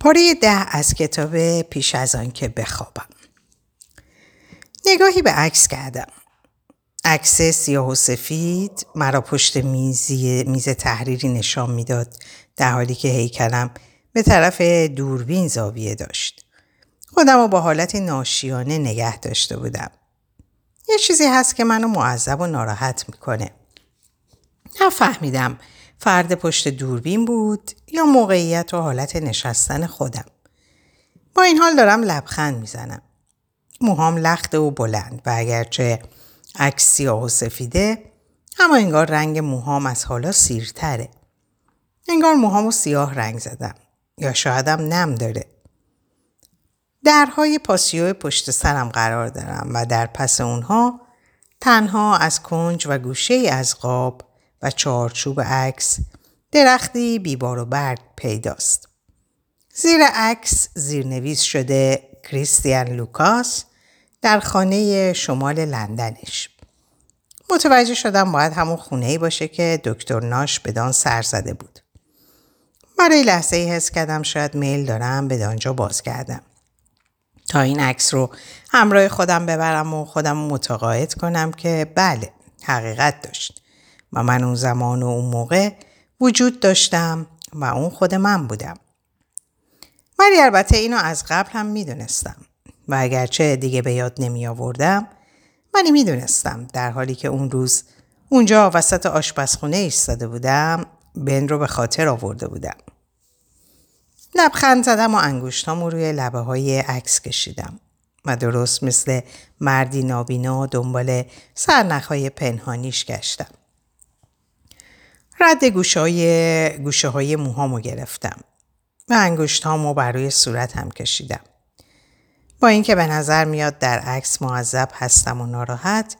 پاره ده از کتاب پیش از آن که بخوابم. نگاهی به عکس کردم. عکس سیاه و سفید مرا پشت میزی میز تحریری نشان می‌داد در حالی که هیکلم به طرف دوربین زاویه داشت. خودم رو با حالت ناشیانه نگه داشته بودم. یه چیزی هست که منو معذب و ناراحت می‌کنه. نفهمیدم فرد پشت دوربین بود یا موقعیت و حالت نشستن خودم. با این حال دارم لبخند می‌زنم. موهام لخته و بلند و اگرچه عکس سیاه و سفیده اما انگار رنگ موهام از حالا سیرتره. انگار موهامو سیاه رنگ زدم یا شایدم نم داره. درهای پاسیو پشت سرم قرار دارم و در پس اونها تنها از کنج و گوشه از قاب و چارچوب عکس درختی بیبار و برگ پیداست. زیر عکس زیرنویس شده کریستیان لوکاس در خانه شمال لندنش. متوجه شدم باید همون خونه ای باشه که دکتر ناش بدان سر زده بود. برای لحظه ای حس کردم شاید میل دارم به دانجا بازگردم. تا این عکس رو همراه خودم ببرم و خودم متقاعد کنم که بله حقیقت داشت. و من اون زمان و اون موقع وجود داشتم و اون خود من بودم. ولی البته اینو از قبل هم می‌دونستم و اگرچه دیگه به یاد نمی آوردم ولی می‌دونستم در حالی که اون روز اونجا وسط آشپزخونه ایستاده بودم بن رو به خاطر آورده بودم. لبخند زدم و انگشتامو روی لبه های عکس کشیدم و درست مثل مردی نابینا دنبال سرنخهای پنهانیش گشتم. رد گوشه های, گوشه های موهامو گرفتم و انگشت هامو بر روی صورت هم کشیدم. با اینکه به نظر میاد در عکس معذب هستم و ناراحت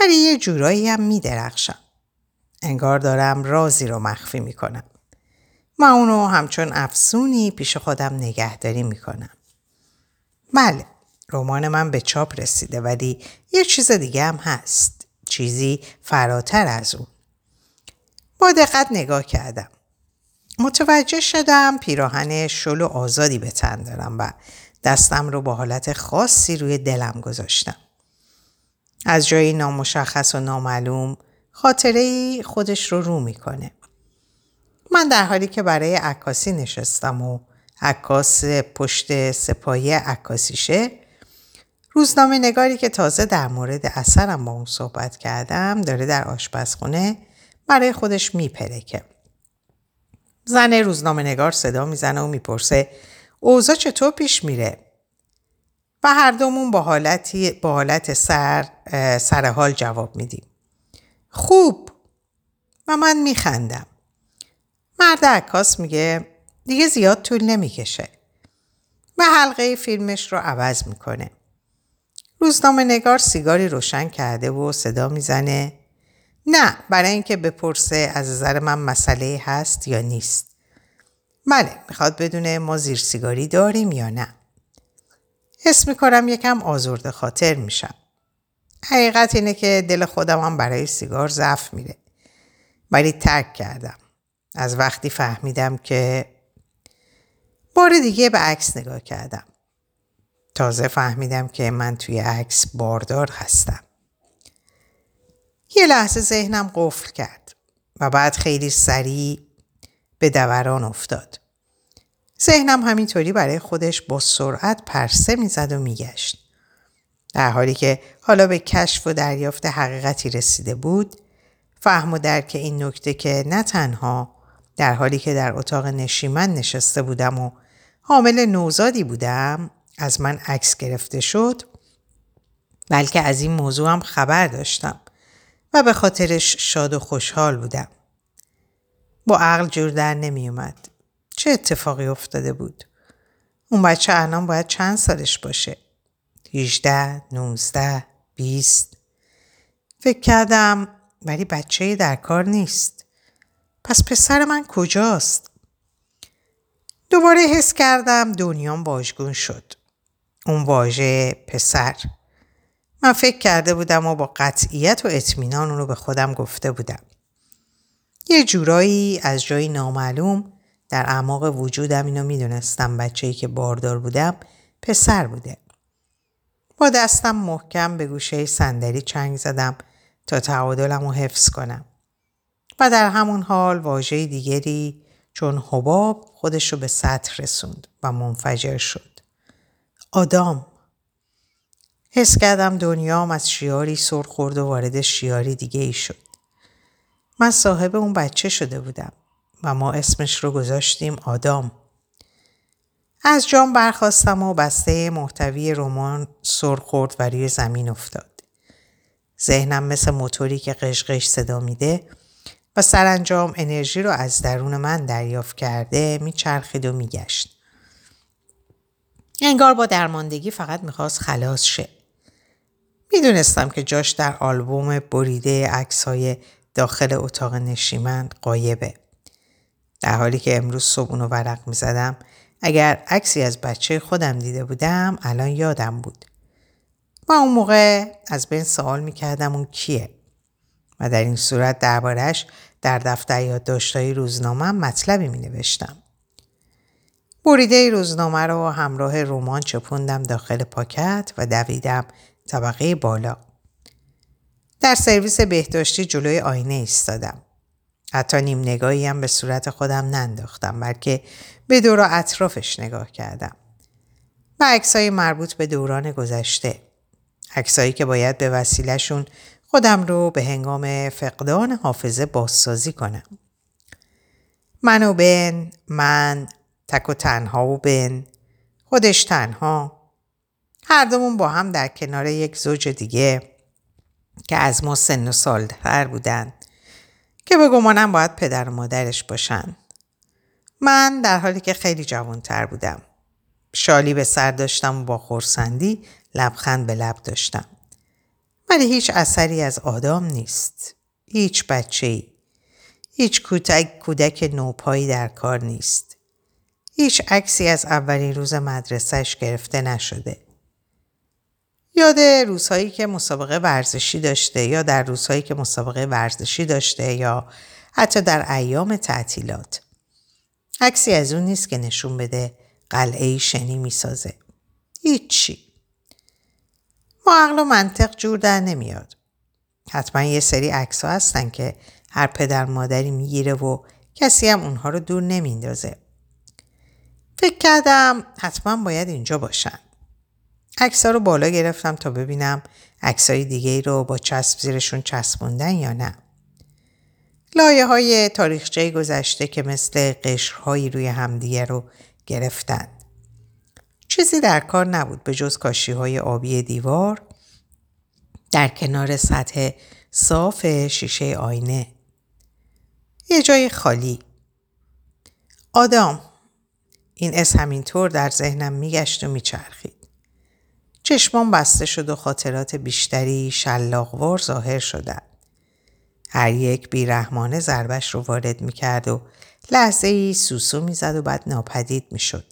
ولی یه جورایی هم میدرخشم. انگار دارم رازی رو مخفی می‌کنم. ما اونو همچون افسونی پیش خودم نگهداری می‌کنم. بله رمان من به چاپ رسیده ولی یه چیز دیگه هم هست. چیزی فراتر از اون. با دقت نگاه کردم. متوجه شدم پیراهن شل و آزادی به تن دارم و دستم رو با حالت خاصی روی دلم گذاشتم. از جایی نامشخص و نامعلوم خاطره خودش رو رو می‌کنه. من در حالی که برای عکاسی نشستم و عکاس پشت سپاهی عکاسیشه روزنامه نگاری که تازه در مورد اثرم با اون صحبت کردم داره در آشپزخونه برای خودش میپرکه. زن روزنامه نگار صدا می‌زنه و می‌پرسه اوضاع چطور پیش میره؟ و هر دومون با, حالتی با حالت سر, سر حال جواب میدیم. خوب و من میخندم. مرد عکاس میگه دیگه زیاد طول نمی‌کشه و حلقه فیلمش رو عوض می‌کنه. روزنامه نگار سیگاری روشن کرده و صدا می‌زنه نه برای اینکه بپرسه از نظر من مسئله هست یا نیست. بله می‌خواد بدونه ما زیر سیگاری داریم یا نه. حس می‌کنم یکم آزرده خاطر میشم. حقیقت اینه که دل خودم هم برای سیگار ضعف میره. ولی ترک کردم. از وقتی فهمیدم که بار دیگه به عکس نگاه کردم. تازه فهمیدم که من توی عکس باردار هستم. یه لحظه ذهنم قفل کرد و بعد خیلی سریع به دوران افتاد. ذهنم همینطوری برای خودش با سرعت پرسه می‌زد و میگشت. در حالی که حالا به کشف و دریافت حقیقتی رسیده بود فهم و درک این نکته که نه تنها در حالی که در اتاق نشیمن نشسته بودم و حامل نوزادی بودم از من عکس گرفته شد بلکه از این موضوع هم خبر داشتم و به خاطرش شاد و خوشحال بودم. با عقل جور در نمی اومد. چه اتفاقی افتاده بود؟ اون بچه الان باید چند سالش باشه؟ 18 19 20 فکر کردم ولی بچه در کار نیست. پس پسر من کجاست؟ دوباره حس کردم دنیام واژگون شد. اون واژه پسر من فکر کرده بودم و با قطعیت و اطمینان اونو به خودم گفته بودم. یه جورایی از جایی نامعلوم در اعماق وجودم اینو می‌دونستم بچه که باردار بودم پسر بوده. با دستم محکم به گوشه صندلی چنگ زدم تا تعادلم رو حفظ کنم. و در همون حال واژه دیگری چون حباب خودش رو به سطح رسوند و منفجر شد. آدام حس کردم دنیام از شیاری سر خورد و وارد شیاری دیگه ای شد. من صاحب اون بچه شده بودم و ما اسمش رو گذاشتیم آدام. از جام برخواستم و بسته محتوی رمان سر خورد و روی زمین افتاد. ذهنم مثل موتوری که قشقش صدا میده و سرانجام انرژی رو از درون من دریافت کرده میچرخید و میگشت. انگار با درماندگی فقط می‌خواست خلاص شه. می‌دونستم که جاش در آلبوم بریده عکس های داخل اتاق نشیمن قایبه. در حالی که امروز صبح اونو ورق می‌زدم اگر عکسی از بچه خودم دیده بودم الان یادم بود. و اون موقع از بین سوال می‌کردم اون کیه و در این صورت دربارش در دفتر یادداشتهای روزنامه مطلبی می نوشتم. بریده روزنامه رو همراه رمان چپوندم داخل پاکت و دویدم طبقه بالا. در سرویس بهداشتی جلوی آینه ایستادم. حتی نیم نگاهی هم به صورت خودم ننداختم بلکه به دور و اطرافش نگاه کردم. و عکسای مربوط به دوران گذشته. عکسایی که باید به وسیلهشون خودم رو به هنگام فقدان حافظه بازسازی کنم. من و بن، من، تک و تنها و بن، خودش تنها. هر دومون با هم در کنار یک زوج دیگه که از ما سن و سالتر بودن که به گمانم باید پدر و مادرش باشن. من در حالی که خیلی جوانتر بودم. شالی به سر داشتم و با خورسندی لبخند به لب داشتم. ولی هیچ اثری از آدام نیست. هیچ بچه ای. هیچ کودک, کودک نوپایی در کار نیست. هیچ عکسی از اولین روز مدرسهش گرفته نشده. یاد روزهایی که مسابقه ورزشی داشته یا در روزهایی که مسابقه ورزشی داشته یا حتی در ایام تعطیلات. عکسی از اون نیست که نشون بده قلعه شنی می‌سازه. هیچی. ما عقل و منطق جور در نمیاد. حتما یه سری عکس هستن که هر پدر مادری می‌گیره و کسی هم اونها رو دور نمیندازه. فکر کردم حتما باید اینجا باشن. عکس رو بالا گرفتم تا ببینم عکسای دیگه ای رو با چسب زیرشون چسبوندن یا نه. لایه های تاریخچه گذشته که مثل قشرهایی روی همدیگه رو گرفتن. چیزی در کار نبود به جز کاشی های آبی دیوار در کنار سطح صاف شیشه آینه. یه جای خالی. آدام. این اسم همینطور در ذهنم میگشت و میچرخید. چشمان بسته شد و خاطرات بیشتری شلاقوار ظاهر شدند. هر یک بیرحمانه ضربش رو وارد می‌کرد و لحظه ای سوسو می‌زد و بعد ناپدید می‌شد.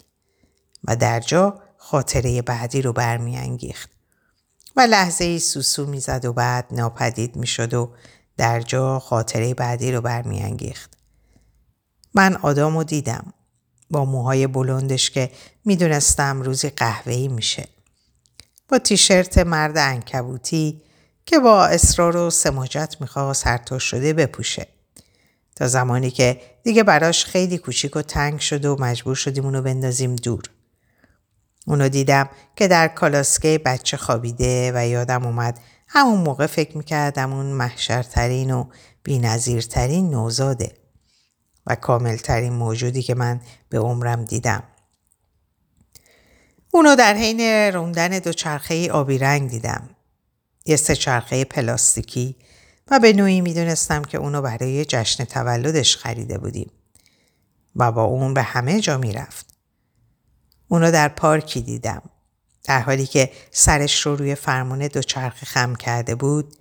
و در جا خاطره بعدی رو برمیانگیخت و لحظه ای سوسو می‌زد و بعد ناپدید می‌شد و در جا خاطره بعدی رو برمیانگیخت من آدامو رو دیدم با موهای بلندش که می‌دونستم روزی قهوه‌ای میشه با تیشرت مرد انکبوتی که با اصرار و سماجت می‌خواست هر شده بپوشه تا زمانی که دیگه براش خیلی کوچیک و تنگ شده و مجبور شدیم اونو بندازیم دور اونو دیدم که در کالاسکه بچه خوابیده و یادم اومد همون موقع فکر می‌کردم اون محشرترین و بینظیرترین نوزاده و کاملترین موجودی که من به عمرم دیدم. اونو در حین روندن دوچرخه آبی رنگ دیدم. یه سه چرخه پلاستیکی و به نوعی می‌دونستم که اونو برای جشن تولدش خریده بودیم. و با اون به همه جا می‌رفت. اونو در پارکی دیدم. در حالی که سرش رو روی فرمون دوچرخه خم کرده بود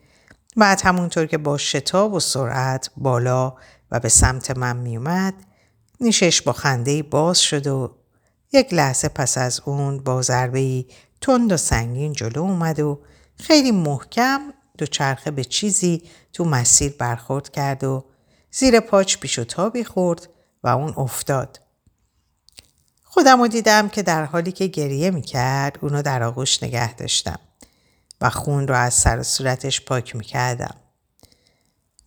بعد همونطور که با شتاب و سرعت بالا و به سمت من میومد نیشش با خنده باز شد و یک لحظه پس از اون با ضربه تند و سنگین جلو اومد و خیلی محکم دوچرخه به چیزی تو مسیر برخورد کرد و زیر پاچ پیش و تابی خورد و اون افتاد خودم رو دیدم که در حالی که گریه می‌کرد اونو در آغوش نگه داشتم و خون رو از سر و صورتش پاک می‌کردم.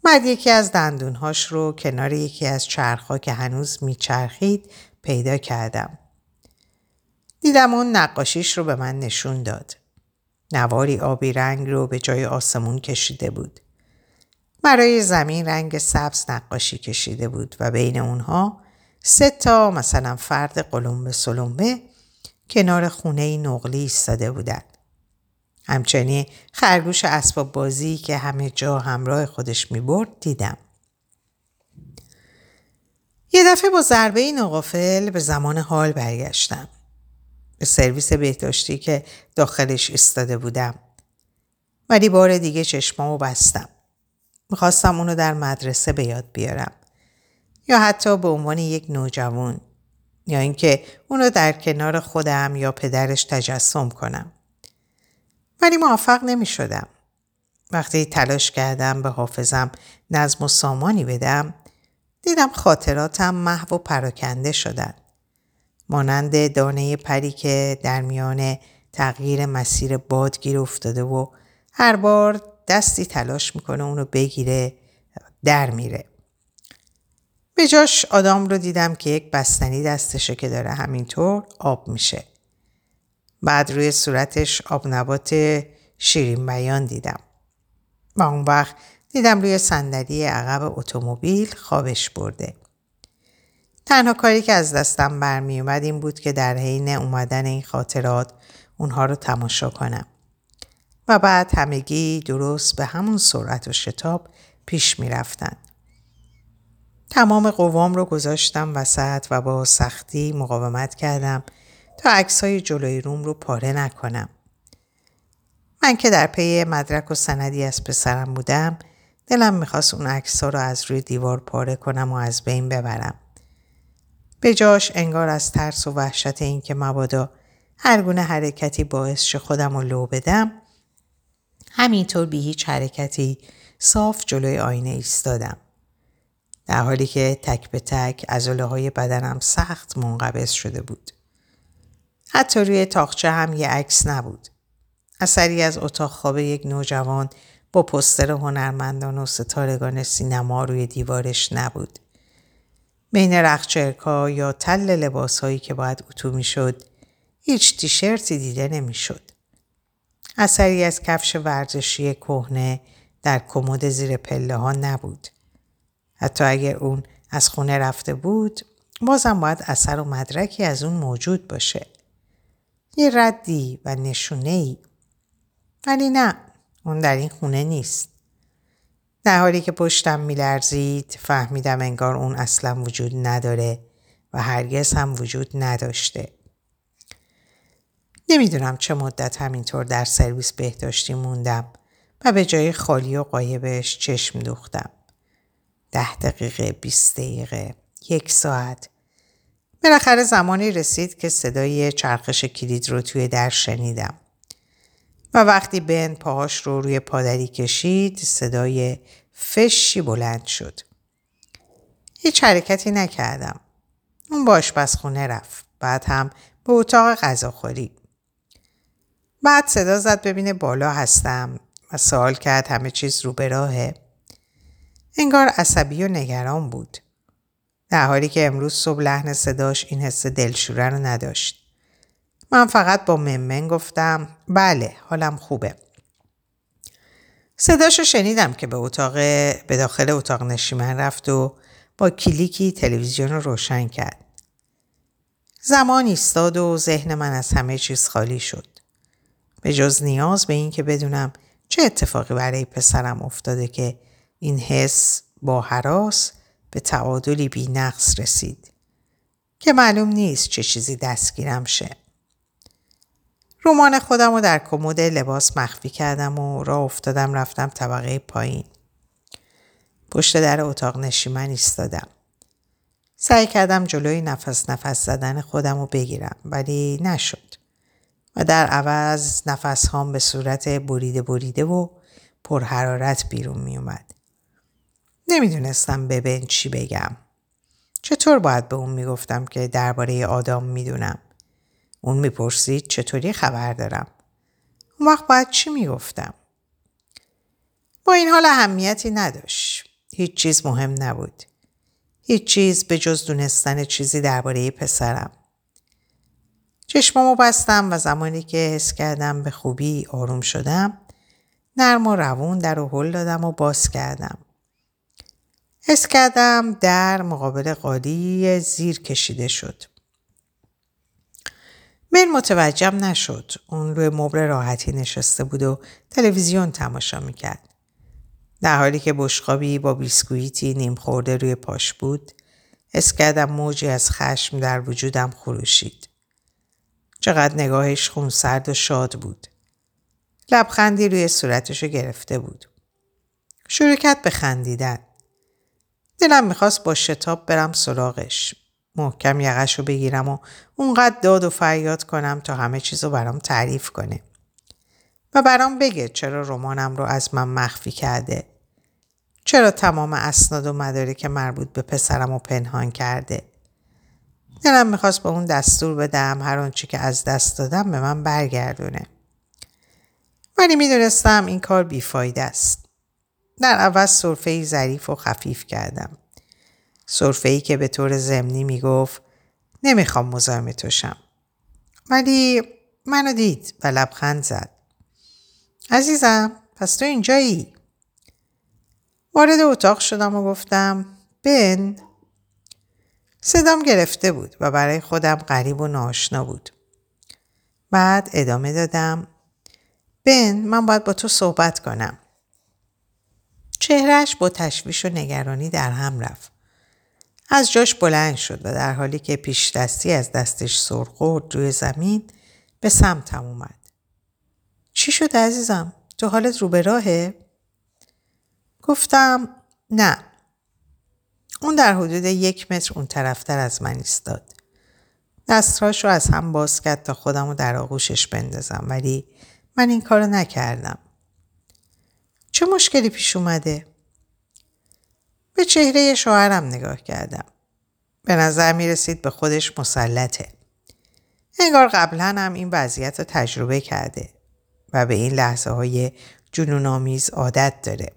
بعد یکی از دندونهاش رو کنار یکی از چرخها که هنوز میچرخید پیدا کردم. دیدم اون نقاشیش رو به من نشون داد. نواری آبی رنگ رو به جای آسمون کشیده بود. برای زمین رنگ سبز نقاشی کشیده بود و بین اونها سه تا مثلا فرد قلمبه سلمبه کنار خونه نقلی ایستاده بودند. همچنین خرگوش اسباب بازی که همه جا همراه خودش می برد دیدم. یه دفعه با ضربه نقافل به زمان حال برگشتم. به سرویس بهداشتی که داخلش ایستاده بودم. ولی بار دیگه چشمامو بستم. می‌خواستم اونو در مدرسه به یاد بیارم. یا حتی به عنوان یک نوجوان یا اینکه اونو در کنار خودم یا پدرش تجسم کنم. ولی موفق نمی شدم. وقتی تلاش کردم به حافظم نظم و سامانی بدم دیدم خاطراتم محو و پراکنده شدن. مانند دانه پری که در میان تغییر مسیر باد گیر افتاده و هر بار دستی تلاش می‌کنه اونو بگیره در میره. به جاش آدم رو دیدم که یک بستنی دستشه که داره همینطور آب میشه. بعد روی صورتش آب نبات شیرین بیان دیدم. و اون وقت دیدم روی صندلی عقب اتومبیل خوابش برده. تنها کاری که از دستم برمی اومد این بود که در حین اومدن این خاطرات اونها رو تماشا کنم. و بعد همگی درست به همون سرعت و شتاب پیش می رفتن. تمام قوام رو گذاشتم وسط و با سختی مقاومت کردم تا عکس های جلوی روم رو پاره نکنم. من که در پی مدرک و سندی از پسرم بودم دلم می‌خواست اون عکس ها رو از روی دیوار پاره کنم و از بین ببرم. به جاش انگار از ترس و وحشت اینکه مبادا هر گونه حرکتی باعث شه خودم رو لو بدم همینطور بی هیچ حرکتی صاف جلوی آینه ایستادم. در حالی که تک به تک ازوله های بدنم سخت منقبض شده بود. حتی روی تاخچه هم یه عکس نبود. اثری از اتاق خواب یک نوجوان با پستر هنرمندان و ستارگان سینما روی دیوارش نبود. بین رخچرکا یا تل لباس هایی که باید اتو شد هیچ تیشرتی دیده نمی‌شد. اثری از کفش ورزشی کهنه در کمد زیر پله ها نبود. حتی اگر اون از خونه رفته بود بازم باید اثر و مدرکی از اون موجود باشه. یه ردی و نشونه ای. ولی نه اون در این خونه نیست. در حالی که پشتم میلرزید فهمیدم انگار اون اصلا وجود نداره و هرگز هم وجود نداشته. نمی‌دونم چه مدت همینطور در سرویس بهداشتی موندم و به جای خالی و قایبش چشم دوختم. ده دقیقه، بیست دقیقه، یک ساعت. بالاخره زمانی رسید که صدای چرخش کلید رو توی در شنیدم. و وقتی بند پاهاش رو روی پادری کشید صدای فشی بلند شد. هیچ حرکتی نکردم. اون با آشپزخونه رفت. بعد هم به اتاق غذاخوری. بعد صدا زد ببینه بالا هستم و سوال کرد همه چیز رو به راهه. انگار عصبی و نگران بود. در حالی که امروز صبح لحن صداش این حس دلشوره رو نداشت. من فقط با ممن گفتم بله حالم خوبه. صداش رو شنیدم که به اتاق به داخل اتاق نشیمن رفت و با کلیکی تلویزیون رو روشن کرد. زمان ایستاد و ذهن من از همه چیز خالی شد. به جز نیاز به این که بدونم چه اتفاقی برای پسرم افتاده که این حس با حراس به تعادلی بی نقص رسید که معلوم نیست چه چیزی دستگیرم شه. رومان خودم رو در کمد لباس مخفی کردم و راه افتادم رفتم طبقه پایین. پشت در اتاق نشیمن ایستادم. سعی کردم جلوی نفس نفس زدن خودم رو بگیرم ولی نشد. و در عوض نفس هام به صورت بریده بریده و پرحرارت بیرون می اومد. نمی‌دونستم ببین چی بگم. چطور باید به اون می‌گفتم که درباره آدام می‌دونم؟ اون می‌پرسید چطوری خبر دارم؟ اون وقت باید چی می‌گفتم؟ با این حال اهمیتی نداشت. هیچ چیز مهم نبود. هیچ چیز به جز دونستن چیزی درباره پسرم. چشمامو بستم و زمانی که حس کردم به خوبی آروم شدم نرم و روون در و هل دادم و باز کردم. حس کردم در مقابل قالی زیر کشیده شد. من متوجهم نشد. اون روی مبل راحتی نشسته بود و تلویزیون تماشا می‌کرد. در حالی که بشقابی با بیسکویتی نیم خورده روی پاش بود، حس کردم موجی از خشم در وجودم خروشید. چقدر نگاهش خونسرد و شاد بود. لبخندی روی صورتشو گرفته بود. شروع کرد به خندیدن. دلم می‌خواست با شتاب برم سراغش. محکم یقش رو بگیرم و اونقدر داد و فریاد کنم تا همه چیز رو برام تعریف کنه. و برام بگه چرا رمانم رو از من مخفی کرده. چرا تمام اسناد و مدارک مربوط به پسرم رو پنهان کرده. دلم می‌خواست به اون دستور بدم هر آنچه که از دست دادم به من برگردونه. ولی می‌دونستم این کار بیفایده است. در عوض صرفه ظریف و خفیف کردم. صرفه ای که به طور زمینی می‌گفت نمی‌خوام مزاحم توشم. ولی منو دید و لبخند زد. عزیزم پس تو اینجایی؟ وارد اتاق شدم و گفتم بن صدام گرفته بود و برای خودم غریب و ناشنا بود. بعد ادامه دادم بن من باید با تو صحبت کنم. چهرش با تشویش و نگرانی در هم رفت. از جاش بلند شد و در حالی که پیش دستی از دستش سرخورد روی زمین به سمتم اومد. چی شد عزیزم؟ تو حالت رو به راهه؟ گفتم نه. اون در حدود یک متر اون طرفتر از من ایستاد. دستهاش رو از هم باز کرد تا خودم رو در آغوشش بندازم ولی من این کارو نکردم. چه مشکلی پیش اومده؟ به چهره شوهرم نگاه کردم. به نظر می رسید به خودش مسلطه. انگار قبلا هم این وضعیت رو تجربه کرده و به این لحظه های جنون آمیز عادت داره.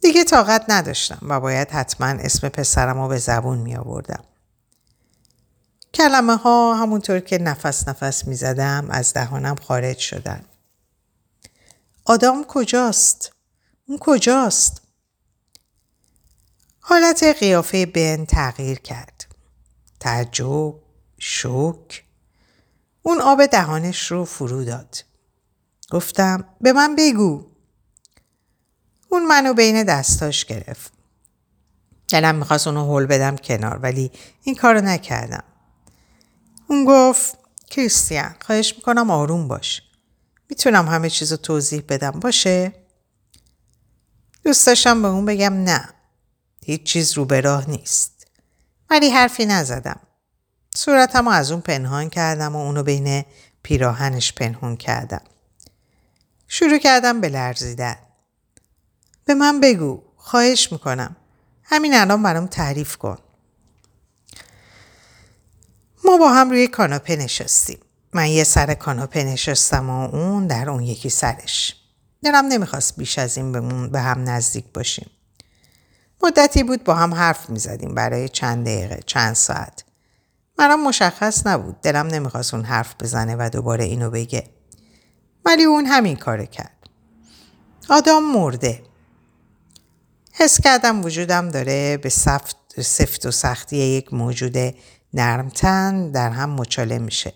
دیگه طاقت نداشتم و باید حتما اسم پسرم رو به زبون می آوردم. کلمه ها همونطور که نفس نفس می زدم از دهانم خارج شدن. آدام کجاست؟ اون کجاست؟ حالت قیافه بن تغییر کرد. تعجب، شوک. اون آب دهانش رو فرو داد. گفتم به من بگو. اون منو بین دستاش گرفت. دلم می‌خواست اونو حل بدم کنار ولی این کارو نکردم. اون گفت کریستیان خواهش می‌کنم آروم باش. می‌تونم همه چیز رو توضیح بدم باشه؟ دوست داشتم به اون بگم نه. هیچ چیز رو به راه نیست. ولی حرفی نزدم. صورتم از اون پنهان کردم و اونو بین پیراهنش پنهان کردم. شروع کردم به لرزیدن. به من بگو. خواهش می‌کنم. همین الان برام تعریف کن. ما با هم روی کاناپه نشستیم. من یه سر کاناپه نشستم و اون در اون یکی سرش. دلم نمی‌خواست بیش از این بمون به هم نزدیک باشیم. مدتی بود با هم حرف می‌زدیم برای چند دقیقه چند ساعت. مرام مشخص نبود دلم نمی‌خواست اون حرف بزنه و دوباره اینو بگه. ولی اون همین کار کرد. آدم مرده. حس کردم وجودم داره به سفت, سفت و سختی یک موجود نرمتن در هم مچاله میشه.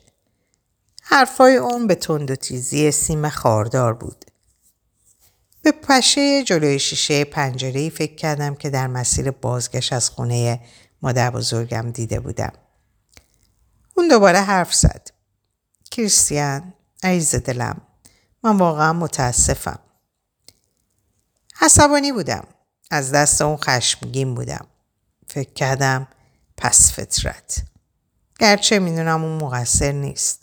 حرفای اون به تند و تیزی سیم خاردار بود. به پشه جلوی شیشه پنجره فکر کردم که در مسیر بازگشت از خونه مادر بزرگم دیده بودم. اون دوباره حرف زد. کریستیان عیز دلم من واقعا متاسفم. عصبانی بودم. از دست اون خشمگین بودم. فکر کردم پس فطرت. گرچه می‌دونم اون مقصر نیست.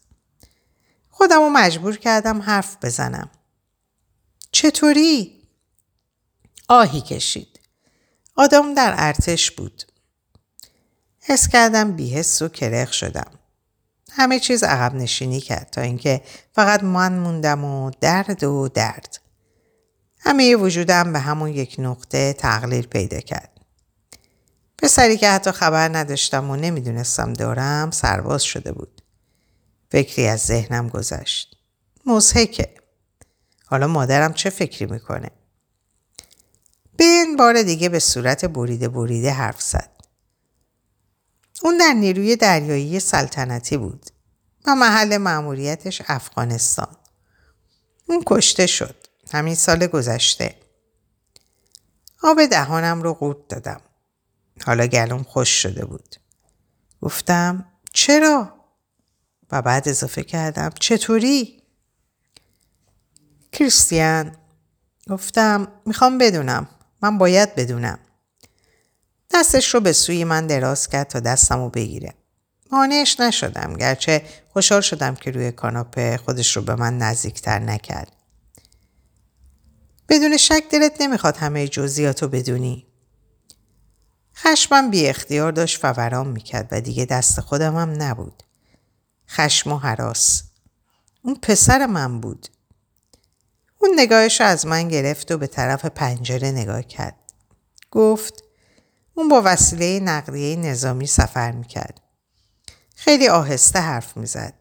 خودم رو مجبور کردم حرف بزنم. چطوری؟ آهی کشید. آدم در ارتش بود. حس کردم بیهست و کرخ شدم. همه چیز عقب نشینی کرد تا اینکه فقط من موندم و درد و درد. همه وجودم به همون یک نقطه تقلیل پیدا کرد. پسری که حتی خبر نداشتم و نمی‌دونستم دارم سرباز شده بود. فکری از ذهنم گذشت. مزهکه. حالا مادرم چه فکری می‌کنه؟ بین بار دیگه به صورت بریده بریده حرف زد. اون در نیروی دریایی سلطنتی بود و محل معمولیتش افغانستان. اون کشته شد. همین سال گذشته. آب دهانم رو قورت دادم. حالا گلوم خوش شده بود. گفتم چرا؟ و بعد اضافه کردم چطوری؟ کریستیان گفتم می‌خوام بدونم. من باید بدونم. دستش رو به سوی من دراز کرد تا دستم رو بگیره. مانعش نشدم گرچه خوشحال شدم که روی کاناپه خودش رو به من نزدیکتر نکرد. بدون شک دلت نمی‌خواد همه جزئیات رو بدونی. خشمم بی اختیار داشت فوران می‌کرد و دیگه دست خودم هم نبود. خشم و حراس. اون پسر من بود. اون نگاهش رو از من گرفت و به طرف پنجره نگاه کرد. گفت اون با وسیله نقلیه نظامی سفر می‌کرد. خیلی آهسته حرف می‌زد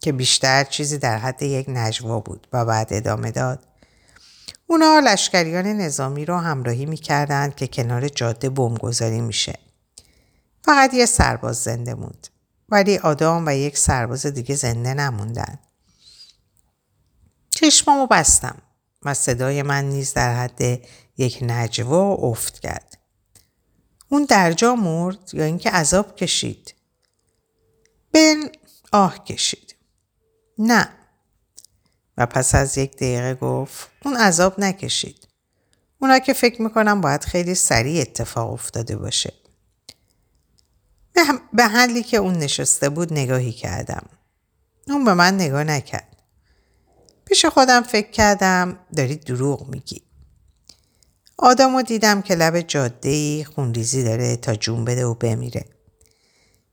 که بیشتر چیزی در حد یک نجوا بود و بعد ادامه داد. اونا لشکریان نظامی رو همراهی می‌کردند که کنار جاده بمبگذاری میشه. فقط یه سرباز زنده موند. ولی آدام و یک سرباز دیگه زنده نموندن. چشمامو بستم و صدای من نیز در حد یک نجوا افت کرد. اون درجا مرد یا اینکه عذاب کشید؟ بن آه کشید. نه و پس از یک دقیقه گفت اون عذاب نکشید. اونا که فکر می‌کنم باید خیلی سریع اتفاق افتاده باشه. به حلی که اون نشسته بود نگاهی کردم. اون به من نگاه نکرد. پیش خودم فکر کردم داری دروغ میگی. آدمو دیدم که لب جاده خونریزی داره تا جون بده و بمیره.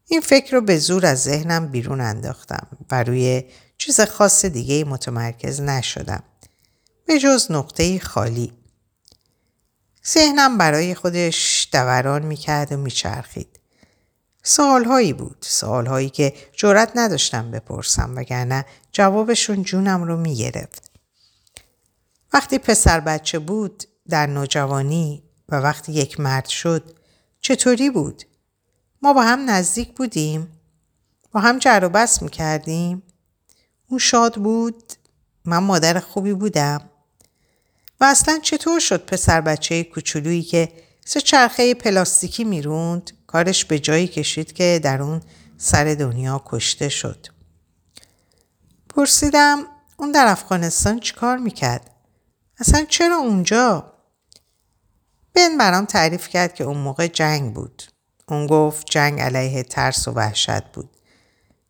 این فکر رو به زور از ذهنم بیرون انداختم و روی چیز خاص دیگه متمرکز نشدم. به جز نقطه خالی. ذهنم برای خودش دوران می‌کرد و میچرخید. سوالهایی بود. سوالهایی که جرأت نداشتم بپرسم وگرنه جوابشون جونم رو می‌گرفت. وقتی پسر بچه بود در نوجوانی و وقتی یک مرد شد چطوری بود؟ ما با هم نزدیک بودیم؟ با هم جر و بس می‌کردیم؟ اون شاد بود؟ من مادر خوبی بودم؟ و اصلا چطور شد پسر بچه کوچولویی که سه چرخه پلاستیکی می‌روند کارش به جایی کشید که در اون سر دنیا کشته شد. پرسیدم اون در افغانستان چیکار می‌کرد؟ اصلا چرا اونجا؟ بن برام تعریف کرد که اون موقع جنگ بود. اون گفت جنگ علیه ترس و وحشت بود.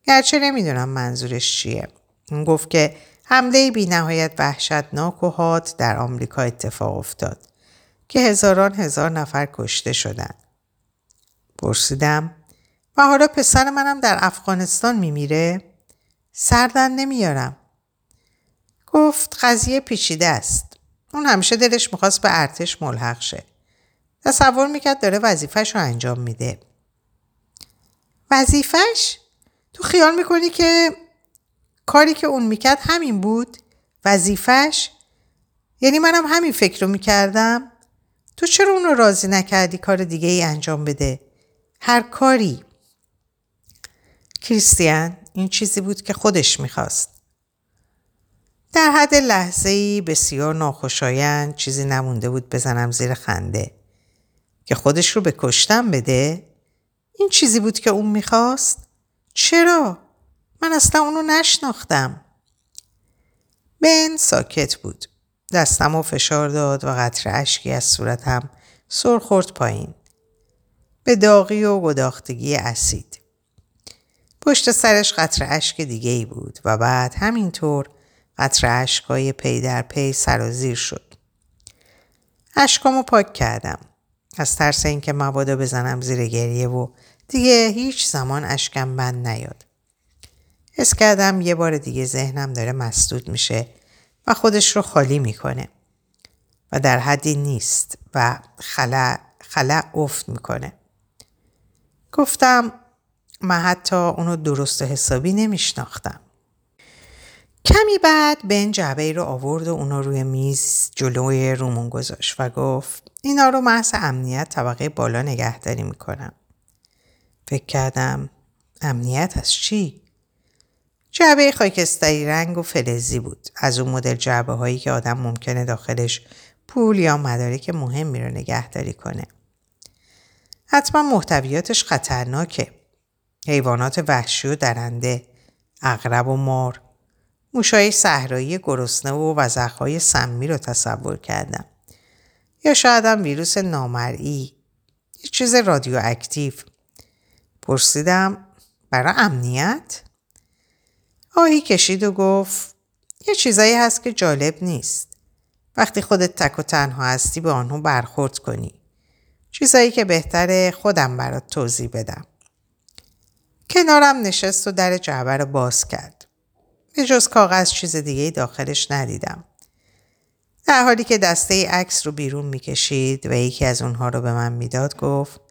گرچه نمی‌دونم منظورش چیه. اون گفت که حمله بی نهایت وحشتناک و حاد در آمریکا اتفاق افتاد که هزاران هزار نفر کشته شدند. پرسیدم و حالا پسر منم در افغانستان میمیره؟ سردن نمیارم. گفت قضیه پیچیده است. اون همیشه دلش می‌خواست به ارتش ملحق شه. تصور می‌کرد داره وظیفش رو انجام میده. وظیفش؟ تو خیال می‌کنی که کاری که اون می‌کرد همین بود؟ وظیفش؟ یعنی منم همین فکر رو می‌کردم؟ تو چرا اون رو راضی نکردی کار دیگه ای انجام بده؟ هر کاری کریستیان این چیزی بود که خودش می‌خواست. در حد لحظه ای بسیار ناخوشایند چیزی نمونده بود بزنم زیر خنده. که خودش رو به کشتن بده؟ این چیزی بود که اون می‌خواست؟ چرا؟ من اصلا اونو نشناختم. بن ساکت بود. دستم و فشار داد و قطر اشکی از صورتم سر خورد پایین. به داغی و گداختگی اسید. پشت سرش قطر اشک دیگه ای بود و بعد همینطور قطر اشکای پی در پی سرازیر شد. اشکامو پاک کردم. از ترس اینکه مبادا بزنم زیر گریه و دیگه هیچ زمان اشکم بند نیاد. حس کردم یه بار دیگه ذهنم داره مسدود میشه و خودش رو خالی می‌کنه و در حدی نیست و خلع, خلع افت می‌کنه. گفتم من حتی اونو درست حسابی نمیشناختم. کمی بعد بن جعبه رو آورد و اونو روی میز جلوی رومون گذاشت و گفت اینا رو محض امنیت طبقه بالا نگهداری می‌کنم. فکر کردم امنیت از چی؟ جعبه خاکستری رنگ و فلزی بود. از اون مدل جعبه هایی که آدم ممکنه داخلش پول یا مدارک مهمی رو نگهداری کنه. حتما محتویاتش خطرناکه. حیوانات وحشی و درنده، اغرب و مار، موشای صحرایی گرسنه و وزخهای سمی رو تصور کردم. یا شاید هم ویروس نامرئی، یه چیز رادیواکتیو. پرسیدم برای امنیت؟ آهی کشید و گفت یه چیزایی هست که جالب نیست. وقتی خودت تک و تنها هستی به آنها برخورد کنی. چیزایی که بهتره خودم برات توضیح بدم. کنارم نشست و در جعبه رو باز کرد. به جز کاغذ چیز دیگه داخلش ندیدم. در حالی که دسته عکس رو بیرون می‌کشید و یکی از اونها رو به من می‌داد گفت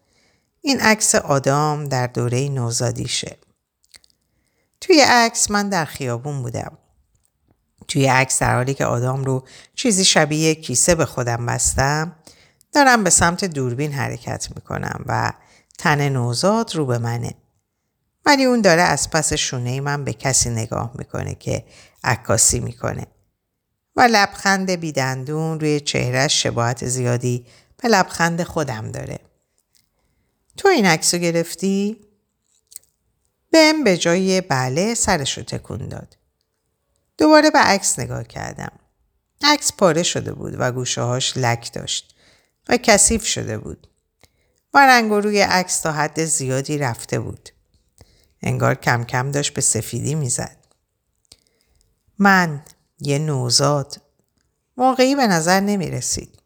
این عکس آدام در دوره نوزادیشه. توی عکس من در خیابون بودم. توی عکس در حالی که آدام رو چیزی شبیه کیسه به خودم بستم دارم به سمت دوربین حرکت می‌کنم و تن نوزاد رو به منه. ولی اون داره از پس شونه من به کسی نگاه می‌کنه که عکاسی می‌کنه. و لبخند بیدندون روی چهرش شباهت زیادی به لبخند خودم داره. تو این عکس رو گرفتی؟ بهم به جای بله سرش رو تکون داد. دوباره به عکس نگاه کردم. عکس پاره شده بود و گوشه هاش لک داشت و کثیف شده بود. و رنگ روی عکس تا حد زیادی رفته بود. انگار کم کم داشت به سفیدی می‌زد. من یه نوزاد واقعی به نظر نمی رسید.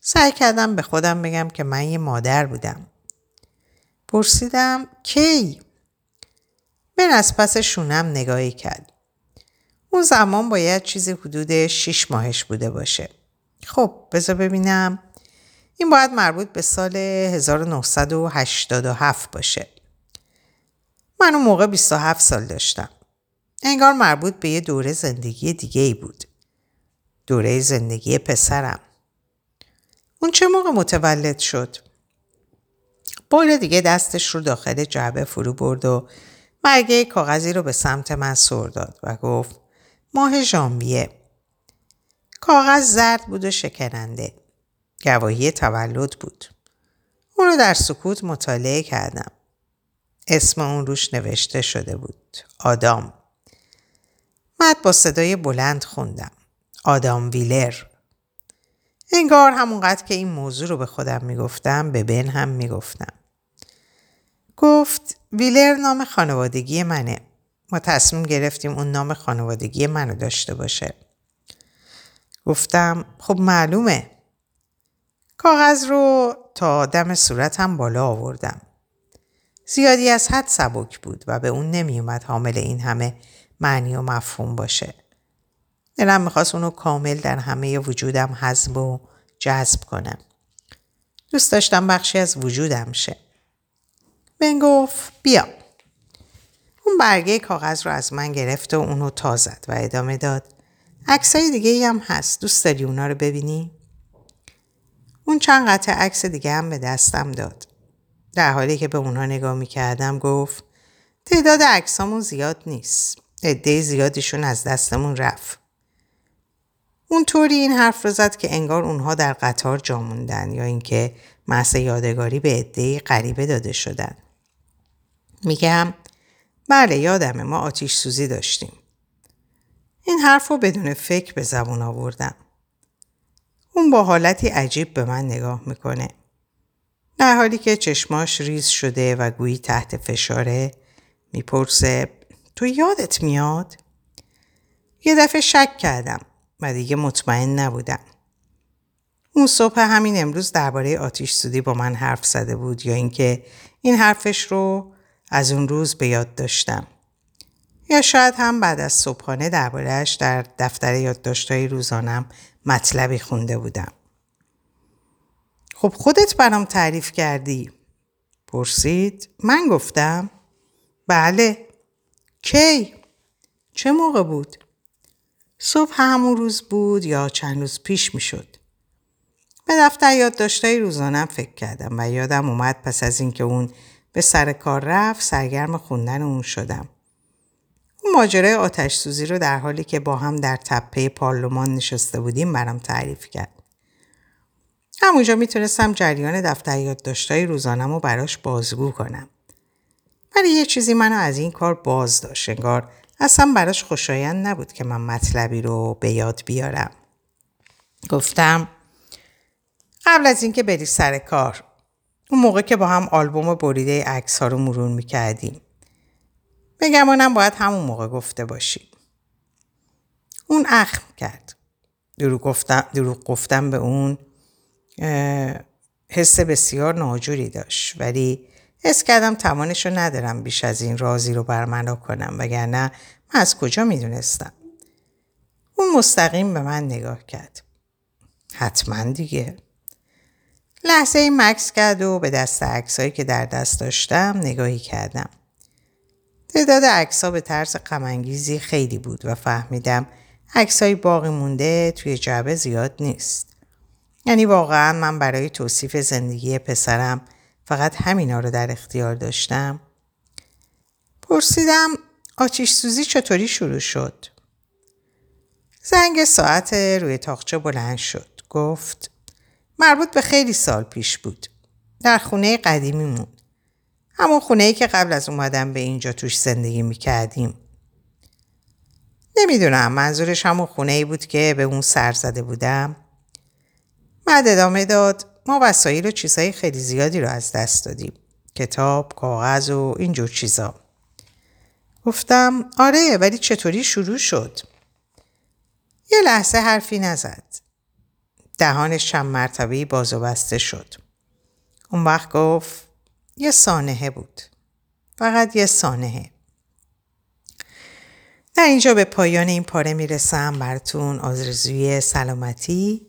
سعی کردم به خودم بگم که من یه مادر بودم. پرسیدم کی؟ من از پس شونم نگاهی کرد. اون زمان باید چیزی حدود شیش ماهش بوده باشه. خب بذار ببینم. این باید مربوط به سال 1987 باشه. من اون موقع 27 سال داشتم. انگار مربوط به یه دوره زندگی دیگه ای بود. دوره زندگی پسرم. اون چه موقع متولد شد؟ بار دیگه دستش رو داخل جعبه فرو برد و مرگه کاغذی رو به سمت من سر داد و گفت ماه ژانویه کاغذ زرد بود و شکننده گواهی تولد بود. اون رو در سکوت مطالعه کردم. اسم اون روش نوشته شده بود. آدام. بعد با صدای بلند خوندم. آدام ویلر. انگار همونقدر که این موضوع رو به خودم می‌گفتم به بن هم می‌گفتم. گفت ویلر نام خانوادگی منه. ما تصمیم گرفتیم اون نام خانوادگی منو داشته باشه. گفتم خب معلومه. کاغذ رو تا دم صورتم بالا آوردم. زیادی از حد سبک بود و به اون نمیومد حامل این همه معنی و مفهوم باشه. دلم می‌خواست اونو کامل در همه وجودم حذب و جذب کنم. دوست داشتم بخشی از وجودم شه. بن گفت بیا. اون برگه کاغذ رو از من گرفت و اونو تا زد و ادامه داد. عکسای دیگه هم هست. دوست داری اونا رو ببینی؟ اون چند قطع عکس دیگه هم به دستم داد. در حالی که به اونها نگاه می‌کردم گفت تعداد عکسامون زیاد نیست. عده زیادیشون از دستمون رفت. اونطوری این حرف رو زد که انگار اونها در قطار جا موندن یا اینکه محض یادگاری به عده غریبه داده شدن. میگم بله یادمه ما آتیش سوزی داشتیم. این حرف رو بدون فکر به زبون آوردم. اون با حالتی عجیب به من نگاه می‌کنه. در حالی که چشماش ریز شده و گویی تحت فشاره می‌پرسه تو یادت میاد؟ یه دفعه شک کردم و دیگه مطمئن نبودم. اون صبح همین امروز درباره آتیش سودی با من حرف زده بود یا اینکه این حرفش رو از اون روز به یاد داشتم. یا شاید هم بعد از صبحانه دربارهش در دفتر یادداشتهای روزانم مطلبی خونده بودم. خب خودت برام تعریف کردی. پرسید. من گفتم. بله. کی؟ چه موقع بود؟ صبح همون روز بود یا چند روز پیش می شد. به دفتر یادداشتهای روزانم فکر کردم و یادم اومد پس از اینکه اون به سر کار رفت سرگرم خوندن اون شدم. اون ماجرای آتش سوزی رو در حالی که با هم در تپه پارلمان نشسته بودیم برام تعریف کرد. همونجا می‌تونستم جریان دفتر یادداشتهای روزانم رو براش بازگو کنم. ولی یه چیزی منو از این کار باز داشت. انگار اصلا براش خوشایند نبود که من مطلبی رو به یاد بیارم. گفتم قبل از اینکه بری سر کار اون موقع که با هم آلبوم بریده عکس ها رو مرور می‌کردیم بگمانم باید همون موقع گفته باشیم اون اخم کرد. دروغ گفتم, دروغ گفتم به اون حس بسیار ناجوری داشت. ولی حس کردم توانش رو ندارم بیش از این رازی رو برمنا کنم وگرنه من از کجا می‌دونستم. اون مستقیم به من نگاه کرد. حتما دیگه. لحظه ای مکس کرد و به دست عکسایی که در دست داشتم نگاهی کردم. تعداد عکسها به طرز غمانگیزی خیلی بود و فهمیدم عکسای باقی مونده توی جعبه زیاد نیست. یعنی واقعا من برای توصیف زندگی پسرم فقط همینا رو در اختیار داشتم. پرسیدم آتیش سوزی چطوری شروع شد؟ زنگ ساعت روی تاخچه بلند شد. گفت مربوط به خیلی سال پیش بود. در خونه قدیمیمون همون خونه ای که قبل از اومدن به اینجا توش زندگی می‌کردیم نمی‌دونم منظورش همون خونه ای بود که به اون سر زده بودم بعد ادامه داد ما وسایل و چیزهای خیلی زیادی رو از دست دادیم. کتاب، کاغذ و اینجور چیزا. گفتم آره ولی چطوری شروع شد؟ یه لحظه حرفی نزد. دهانش چند مرتبه باز و بسته شد. اون وقت گفت یه سانهه بود. فقط یه سانهه. در اینجا به پایان این پاره می‌رسم براتون آزرزوی سلامتی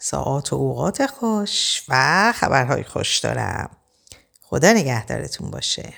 ساعات و اوقات خوش و خبرهای خوش دارم خدا نگهدارتون باشه